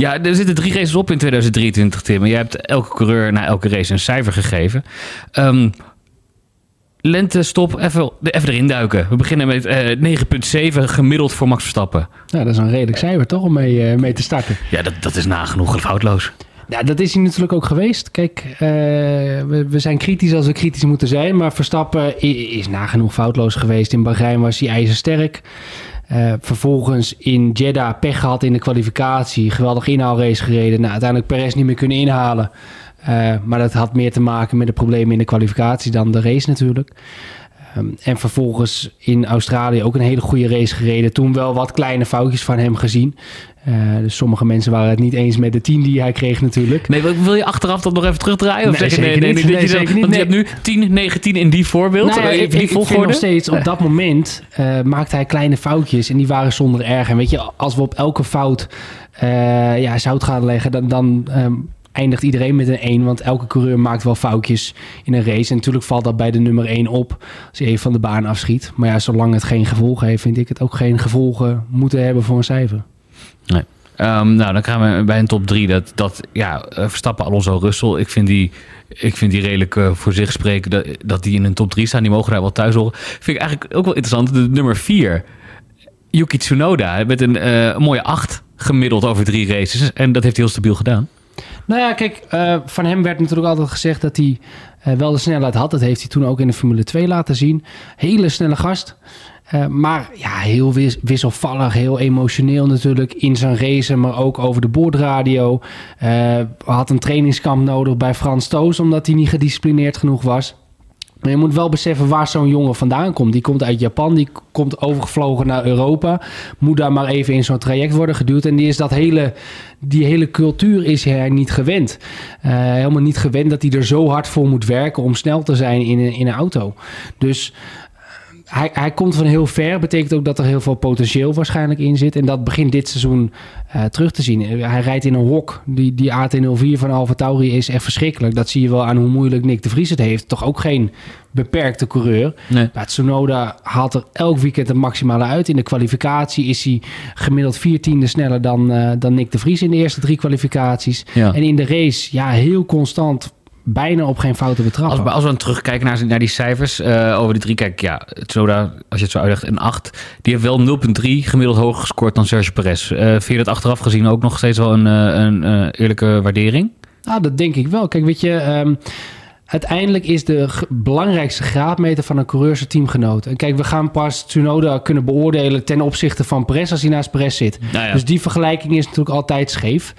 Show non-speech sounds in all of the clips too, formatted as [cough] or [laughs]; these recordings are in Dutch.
Ja, er zitten drie races op in 2023, Tim. Jij hebt elke coureur na elke race een cijfer gegeven. Um, Lente, stop, even, even erin duiken. We beginnen met uh, 9,7 gemiddeld voor Max Verstappen. Nou, dat is een redelijk cijfer toch om mee, uh, mee te starten. Ja, dat, dat is nagenoeg foutloos. Ja, dat is hij natuurlijk ook geweest. Kijk, uh, we, we, zijn kritisch als we kritisch moeten zijn. Maar Verstappen is nagenoeg foutloos geweest. In Bahrein was hij ijzersterk. Uh, vervolgens in Jeddah pech gehad in de kwalificatie. Geweldig inhaalrace gereden. Nou, uiteindelijk Perez niet meer kunnen inhalen. Uh, maar dat had meer te maken met de problemen in de kwalificatie dan de race natuurlijk. Um, en vervolgens in Australië ook een hele goede race gereden. Toen wel wat kleine foutjes van hem gezien. Uh, dus sommige mensen waren het niet eens met de 10 die hij kreeg natuurlijk. Nee, wil je achteraf dat nog even terugdraaien? Of nee, zeg je, nee, nee, nee, nee, zeker niet. Want je hebt nu 10, 19 in die voorbeeld. Nou ja, ik, die ik volgorde. nog steeds, op dat moment uh, maakte hij kleine foutjes. En die waren zonder erg. En weet je, als we op elke fout uh, ja, zout gaan leggen, dan... dan um, eindigt iedereen met een 1. Want elke coureur maakt wel foutjes in een race. En natuurlijk valt dat bij de nummer 1 op als hij even van de baan afschiet. Maar ja, zolang het geen gevolgen heeft, vind ik het ook geen gevolgen moeten hebben voor een cijfer. Nee. Um, nou, dan gaan we bij een top 3. Dat, dat ja, Verstappen, Alonso, Russell. Ik vind die, ik vind die redelijk uh, voor zich spreken dat, dat die in een top 3 staan. Die mogen daar wel thuis horen. Vind ik eigenlijk ook wel interessant. De nummer 4, Yuki Tsunoda, met een uh, mooie 8 gemiddeld over drie races. En dat heeft hij heel stabiel gedaan. Nou ja, kijk, uh, van hem werd natuurlijk altijd gezegd dat hij uh, wel de snelheid had. Dat heeft hij toen ook in de Formule 2 laten zien. Hele snelle gast. Uh, maar ja, heel wis wisselvallig, heel emotioneel natuurlijk in zijn race, maar ook over de boordradio. had een trainingskamp nodig bij Frans Toos, omdat hij niet gedisciplineerd genoeg was. Maar je moet wel beseffen waar zo'n jongen vandaan komt. Die komt uit Japan, die komt overgevlogen naar Europa. Moet daar maar even in zo'n traject worden geduwd. En die is dat hele, die hele cultuur is hij niet gewend. Uh, helemaal niet gewend dat hij er zo hard voor moet werken om snel te zijn in in een auto. Dus hij, hij komt van heel ver. Betekent ook dat er heel veel potentieel waarschijnlijk in zit. En dat begint dit seizoen uh, terug te zien. Hij rijdt in een hok. Die, die AT04 van Alfa Tauri is echt verschrikkelijk. Dat zie je wel aan hoe moeilijk Nick de Vries het heeft. Toch ook geen beperkte coureur. Nee. Maar Tsunoda haalt er elk weekend het maximale uit. In de kwalificatie is hij gemiddeld vier tiende sneller dan, uh, dan Nick de Vries in de eerste drie kwalificaties. Ja. En in de race, ja, heel constant bijna op geen fouten betrappen. Als we, als we dan terugkijken naar, naar die cijfers uh, over die drie, kijk, ja, Tsunoda, als je het zo uitlegt, een 8. Die heeft wel 0,3 gemiddeld hoger gescoord dan Sergio Perez. Uh, vind je dat achteraf gezien ook nog steeds wel een, uh, een eerlijke waardering? Nou, dat denk ik wel. Kijk, weet je... Um, uiteindelijk is de belangrijkste graadmeter van een coureur zijn teamgenoot. En kijk, we gaan pas Tsunoda kunnen beoordelen ten opzichte van Perez als hij naast Perez zit. Nou ja. Dus die vergelijking is natuurlijk altijd scheef.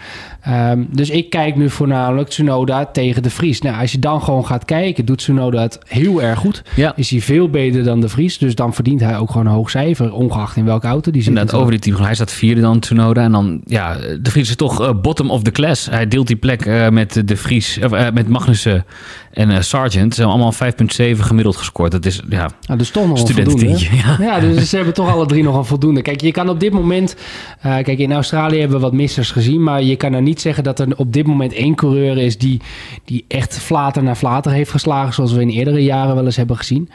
Um, dus ik kijk nu voornamelijk Tsunoda tegen de Vries. Nou, als je dan gewoon gaat kijken, doet Tsunoda het heel erg goed. Ja. Is hij veel beter dan de Vries. Dus dan verdient hij ook gewoon een hoog cijfer, ongeacht in welke auto die zit. Inderdaad, over die team. Hij staat vierde dan Tsunoda. En dan, ja, de Vries is toch uh, bottom of the class. Hij deelt die plek uh, met de Vries, uh, met Magnussen en Sargent. Ze hebben allemaal 5,7 gemiddeld gescoord. Dat is, ja, nou, dus toch nog voldoende. Ja. ja, dus ze hebben toch alle drie nog een voldoende. Kijk, je kan op dit moment... Kijk, in Australië hebben we wat missers gezien. Maar je kan er niet zeggen dat er op dit moment één coureur is... die, die echt flater naar flater heeft geslagen... zoals we in eerdere jaren wel eens hebben gezien.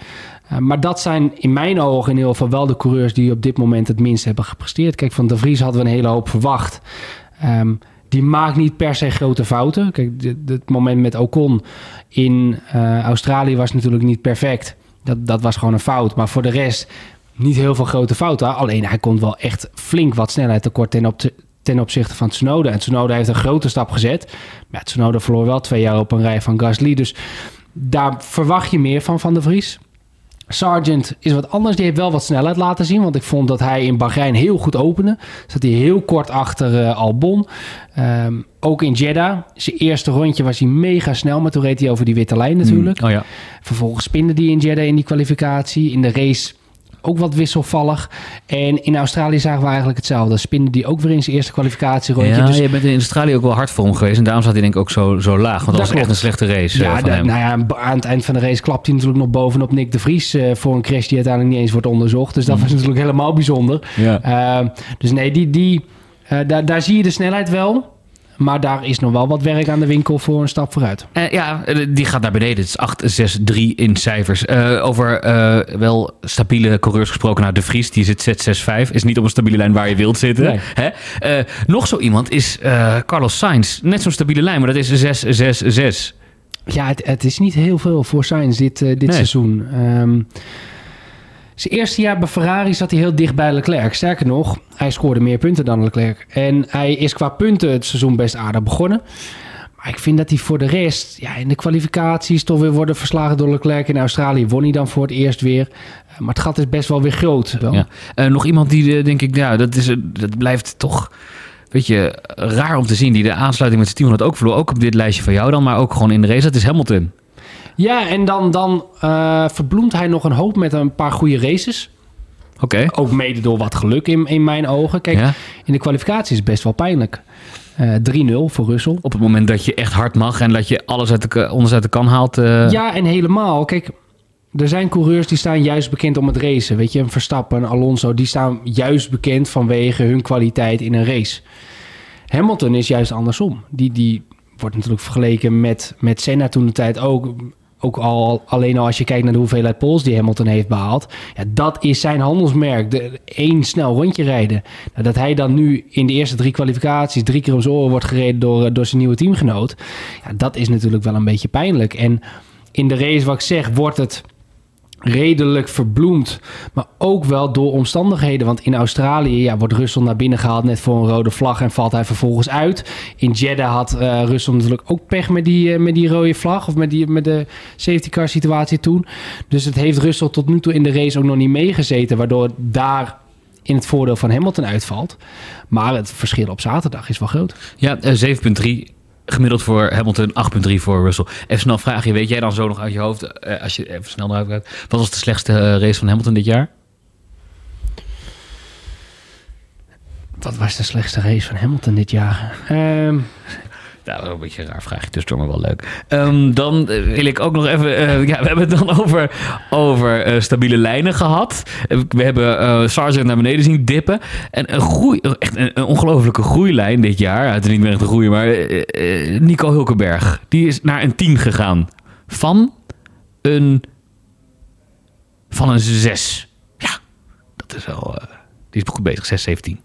Uh, maar dat zijn in mijn ogen in ieder geval wel de coureurs... die op dit moment het minst hebben gepresteerd. Kijk, van De Vries hadden we een hele hoop verwacht... Um, die maakt niet per se grote fouten. Kijk, het moment met Ocon in uh, Australië was natuurlijk niet perfect. Dat, dat was gewoon een fout. Maar voor de rest niet heel veel grote fouten. Alleen hij komt wel echt flink wat snelheid tekort ten, op ten opzichte van Tsunoda. En Tsunoda heeft een grote stap gezet. Maar Tsunoda verloor wel twee jaar op een rij van Gasly. Dus daar verwacht je meer van Van de Vries. Sargent is wat anders. Die heeft wel wat snelheid laten zien. Want ik vond dat hij in Bahrein heel goed opende. Zat hij heel kort achter uh, Albon. Um, ook in Jeddah. Zijn eerste rondje was hij mega snel. Maar toen reed hij over die witte lijn natuurlijk. Mm, oh ja. Vervolgens spinde hij in Jeddah in die kwalificatie. In de race ook wat wisselvallig. En in Australië zagen we eigenlijk hetzelfde. Spinde die ook weer in zijn eerste kwalificatierondje. Ja, dus je bent in Australië ook wel hard voor hem geweest. En daarom zat hij denk ik ook zo, zo laag. Want dat, dat was echt een slechte race ja, uh, van hem. Nou ja, aan het eind van de race klapt hij natuurlijk nog bovenop Nick de Vries... Uh, voor een crash die uiteindelijk niet eens wordt onderzocht. Dus dat mm. was natuurlijk helemaal bijzonder. Ja. Uh, dus nee, die, die, daar, daar zie je de snelheid wel... Maar daar is nog wel wat werk aan de winkel voor een stap vooruit. Uh, ja, die gaat naar beneden. Het is 8-6-3 in cijfers. Uh, over uh, wel stabiele coureurs gesproken. Nou, De Vries, die zit 6-6-5. Is niet op een stabiele lijn waar je wilt zitten. Nee. Hè? nog zo iemand is Carlos Sainz. Net zo'n stabiele lijn, maar dat is 6-6-6. Ja, het, het, is niet heel veel voor Sainz dit, dit nee. seizoen. Um, zijn eerste jaar bij Ferrari zat hij heel dicht bij Leclerc. Sterker nog, hij scoorde meer punten dan Leclerc. En hij is qua punten het seizoen best aardig begonnen. Maar ik vind dat hij voor de rest, ja, in de kwalificaties toch weer worden verslagen door Leclerc. In Australië won hij dan voor het eerst weer. Eh, maar het gat is best wel weer groot. Wel. Uh, nog iemand die, denk ik, ja, dat, is, dat blijft toch weet je, raar om te zien. Die de aansluiting met zijn team had ook verloren. Ook op dit lijstje van jou dan, maar ook gewoon in de race. Dat is Hamilton. Ja, en dan, dan uh, verbloemt hij nog een hoop met een paar goede races. Oké. Ook mede door wat geluk in, in mijn ogen. Kijk, in de kwalificatie is het best wel pijnlijk. Uh, 3-0 voor Russell. Op het moment dat je echt hard mag en dat je alles uit de, onderzijde uit de kan haalt. Uh... Ja, en helemaal. Kijk, er zijn coureurs die staan juist bekend om het racen. Weet je, een Verstappen, een Alonso, die staan juist bekend vanwege hun kwaliteit in een race. Hamilton is juist andersom. Die, die wordt natuurlijk vergeleken met, met Senna toen de tijd ook ook al alleen al als je kijkt naar de hoeveelheid pols die Hamilton heeft behaald. Ja, dat is zijn handelsmerk. De, één snel rondje rijden. Nou, dat hij dan nu in de eerste drie kwalificaties drie keer om zijn oren wordt gereden door, eh, door zijn nieuwe teamgenoot. Ja, dat is natuurlijk wel een beetje pijnlijk. En in de race, wat ik zeg, wordt het redelijk verbloemd. Maar ook wel door omstandigheden. Want in Australië ja, wordt Russell naar binnen gehaald net voor een rode vlag en valt hij vervolgens uit. In Jeddah had uh, Russell natuurlijk ook pech met die, uh, met die rode vlag. Of met, die, met de safety car situatie toen. Dus het heeft Russell tot nu toe in de race ook nog niet meegezeten. Waardoor daar in het voordeel van Hamilton uitvalt. Maar het verschil op zaterdag is wel groot. Ja, uh, eh, 7,3 Gemiddeld voor Hamilton, 8,3 voor Russell. Even snel vragen, weet jij dan zo nog uit je hoofd, uh, als je even snel eruit gaat, wat was de slechtste uh, race van Hamilton dit jaar? Wat was de slechtste race van Hamilton dit jaar? Um, nou, een beetje een raar vraagje tussendoor, maar wel leuk. Um, dan eh, wil ik ook nog even... Uh, [laughs] ja, we hebben het dan over, over uh, stabiele lijnen gehad. We hebben uh, naar beneden zien dippen. En een groei... Echt een, een ongelofelijke groeilijn dit jaar. Het is niet meer echt een groei, maar... Nico Hulkenberg. Die is naar een 10 gegaan. Van een... Van een 6. Ja, dat is wel... die is goed bezig, 6, 17.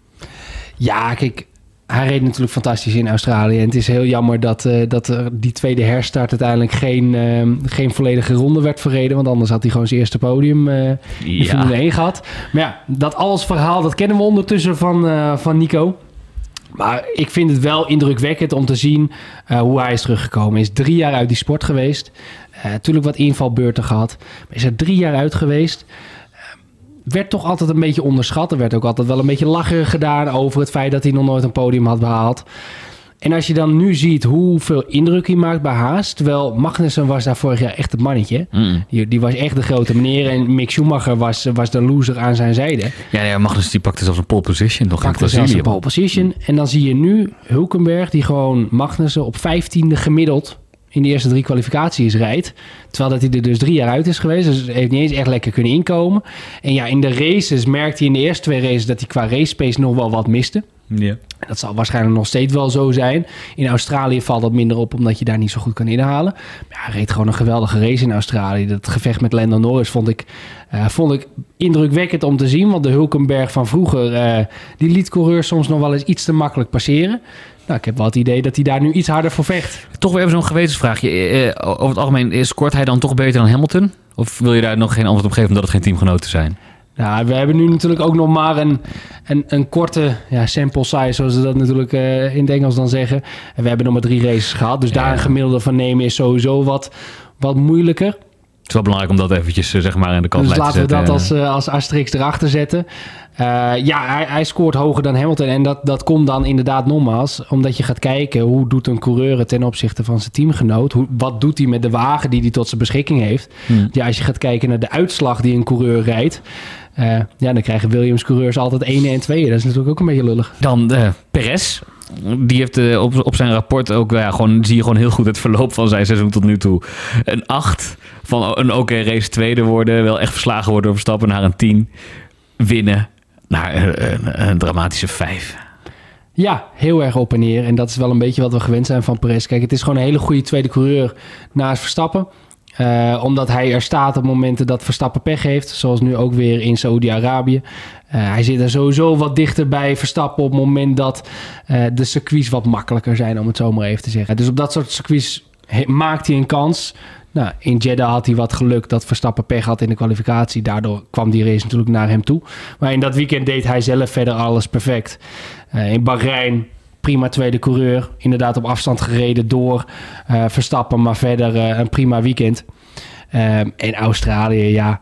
Ja, kijk, hij reed natuurlijk fantastisch in Australië. En het is heel jammer dat, uh, dat er die tweede herstart uiteindelijk geen, uh, geen volledige ronde werd verreden. Want anders had hij gewoon zijn eerste podium uh, in ja. Formule 1 gehad. Maar ja, dat alles verhaal, dat kennen we ondertussen van, van Nico. Maar ik vind het wel indrukwekkend om te zien hoe hij is teruggekomen. Hij is drie jaar uit die sport geweest. natuurlijk wat invalbeurten gehad. Maar is er drie jaar uit geweest werd toch altijd een beetje onderschat. Er werd ook altijd wel een beetje lachen gedaan over het feit dat hij nog nooit een podium had behaald. En als je dan nu ziet hoeveel indruk hij maakt bij Haas... terwijl Magnussen was daar vorig jaar echt het mannetje. Mm. Die, die, was echt de grote meneer. En Mick Schumacher was, was de loser aan zijn zijde. Ja, ja Magnussen die pakte zelfs een pole position nog pakte zelfs een pole position. En dan zie je nu Hulkenberg... die gewoon Magnussen op 15e gemiddeld in de eerste drie kwalificaties rijdt. Terwijl dat hij er dus drie jaar uit is geweest. Dus heeft niet eens echt lekker kunnen inkomen. En ja, in de races merkte hij in de eerste twee races dat hij qua race pace nog wel wat miste. Ja. Dat zal waarschijnlijk nog steeds wel zo zijn. In Australië valt dat minder op omdat je daar niet zo goed kan inhalen. Maar hij reed gewoon een geweldige race in Australië. Dat gevecht met Lando Norris vond ik, uh, vond ik indrukwekkend om te zien. Want de Hulkenberg van vroeger, uh, die liet coureurs soms nog wel eens iets te makkelijk passeren. Nou, ik heb wel het idee dat hij daar nu iets harder voor vecht. Toch weer even zo'n gewetensvraagje. Eh, over het algemeen, scoort hij dan toch beter dan Hamilton? Of wil je daar nog geen antwoord op geven omdat het geen teamgenoten zijn? Nou, we hebben nu natuurlijk ook nog maar een, een, een korte ja, sample size, zoals ze dat natuurlijk uh, in het Engels dan zeggen. En we hebben nog maar drie races gehad, dus daar een gemiddelde van nemen is sowieso wat, wat moeilijker. Het is wel belangrijk om dat eventjes zeg maar in de kant dus te zetten. Dus laten we dat als, als asterisk erachter zetten. Uh, ja, hij, hij, scoort hoger dan Hamilton. En dat, dat komt dan inderdaad nogmaals omdat je gaat kijken hoe doet een coureur het ten opzichte van zijn teamgenoot. Hoe, wat doet hij met de wagen die hij tot zijn beschikking heeft. Hmm. Ja, als je gaat kijken naar de uitslag die een coureur rijdt. Uh, ja, dan krijgen Williams-coureurs altijd 1 en 2. Dat is natuurlijk ook een beetje lullig. Dan uh, Perez. Die heeft uh, op, zijn rapport ook, ja, gewoon, zie je gewoon heel goed het verloop van zijn seizoen tot nu toe. Een 8 van een oké okay race tweede worden, wel echt verslagen worden door Verstappen naar een 10. Winnen naar een dramatische 5. Ja, heel erg op en neer. En dat is wel een beetje wat we gewend zijn van Perez. Kijk, het is gewoon een hele goede tweede coureur naast Verstappen. Uh, omdat hij er staat op momenten dat Verstappen pech heeft. Zoals nu ook weer in Saoedi-Arabië. Uh, hij zit er sowieso wat dichter bij Verstappen op het moment dat uh, de circuits wat makkelijker zijn, om het zo maar even te zeggen. Dus op dat soort circuits maakt hij een kans. Nou, in Jeddah had hij wat geluk dat Verstappen pech had in de kwalificatie. Daardoor kwam die race natuurlijk naar hem toe. Maar in dat weekend deed hij zelf verder alles perfect. in Bahrein prima tweede coureur. Inderdaad op afstand gereden door uh, Verstappen, maar verder uh, een prima weekend. In Australië, ja.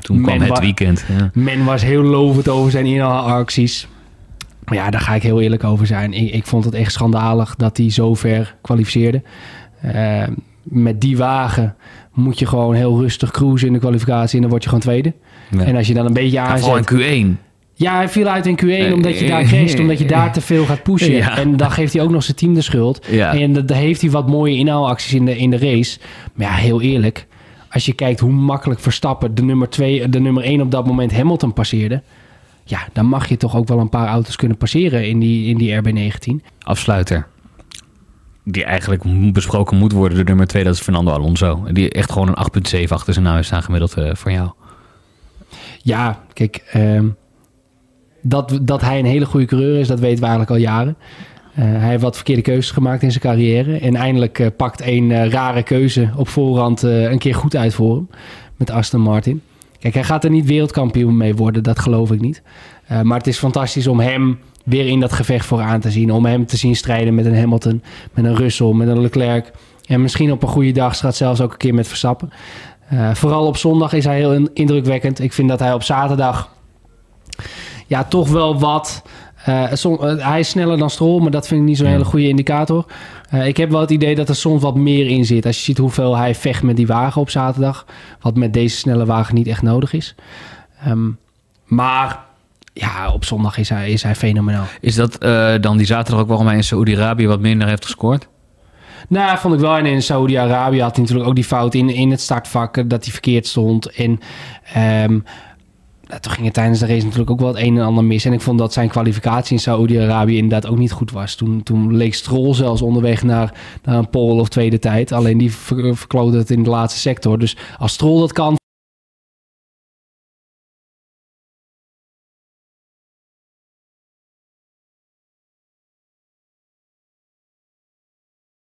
Toen kwam het weekend. Ja. Men was heel lovend over zijn inhaalacties. Maar ja, daar ga ik heel eerlijk over zijn. Ik, ik vond het echt schandalig dat hij zo ver kwalificeerde. Ehm, met die wagen moet je gewoon heel rustig cruisen in de kwalificatie en dan word je gewoon tweede. Ja. En als je dan een beetje aanzet... Ja, in Q1. Ja, hij viel uit in Q1 omdat je daar crasht, [laughs] omdat je daar te veel gaat pushen. En dan geeft hij ook nog zijn team de schuld. En dan heeft hij wat mooie inhaalacties in de, in de race. Maar ja, heel eerlijk. Als je kijkt hoe makkelijk Verstappen de nummer 2, de nummer 1 op dat moment Hamilton passeerde. Ja, dan mag je toch ook wel een paar auto's kunnen passeren in die, in die RB19. Afsluiter. Die eigenlijk besproken moet worden, de nummer 2, dat is Fernando Alonso. Die echt gewoon een 8,7 achter zijn naam is staan gemiddeld uh, voor jou. Ja, kijk, um, dat, dat hij een hele goede coureur is, dat weten we eigenlijk al jaren. Uh, hij heeft wat verkeerde keuzes gemaakt in zijn carrière. En eindelijk uh, pakt een uh, rare keuze op voorhand een keer goed uit voor hem. Met Aston Martin. Kijk, hij gaat er niet wereldkampioen mee worden, dat geloof ik niet. maar het is fantastisch om hem weer in dat gevecht vooraan te zien. Om hem te zien strijden met een Hamilton, met een Russell, met een Leclerc. En misschien op een goede dag gaat zelfs ook een keer met Verstappen. vooral op zondag is hij heel indrukwekkend. Ik vind dat hij op zaterdag ja, toch wel wat. Uh, hij is sneller dan Stroll, maar dat vind ik niet zo'n hele goede indicator. Uh, ik heb wel het idee dat er soms wat meer in zit. Als je ziet hoeveel hij vecht met die wagen op zaterdag. Wat met deze snelle wagen niet echt nodig is. Um, maar ja, op zondag is hij, is hij fenomenaal. Is dat dan die zaterdag ook waarom hij in Saoedi-Arabië wat minder heeft gescoord? Nou, vond ik wel. En in Saoedi-Arabië had hij natuurlijk ook die fout in, in het startvak dat hij verkeerd stond. En um, toen ging het tijdens de race natuurlijk ook wel het een en ander mis. En ik vond dat zijn kwalificatie in Saoedi-Arabië inderdaad ook niet goed was. Toen, toen leek Stroll zelfs onderweg naar, naar een pole of tweede tijd. Alleen die ver, verkloot het in de laatste sector. Dus als Stroll dat kan,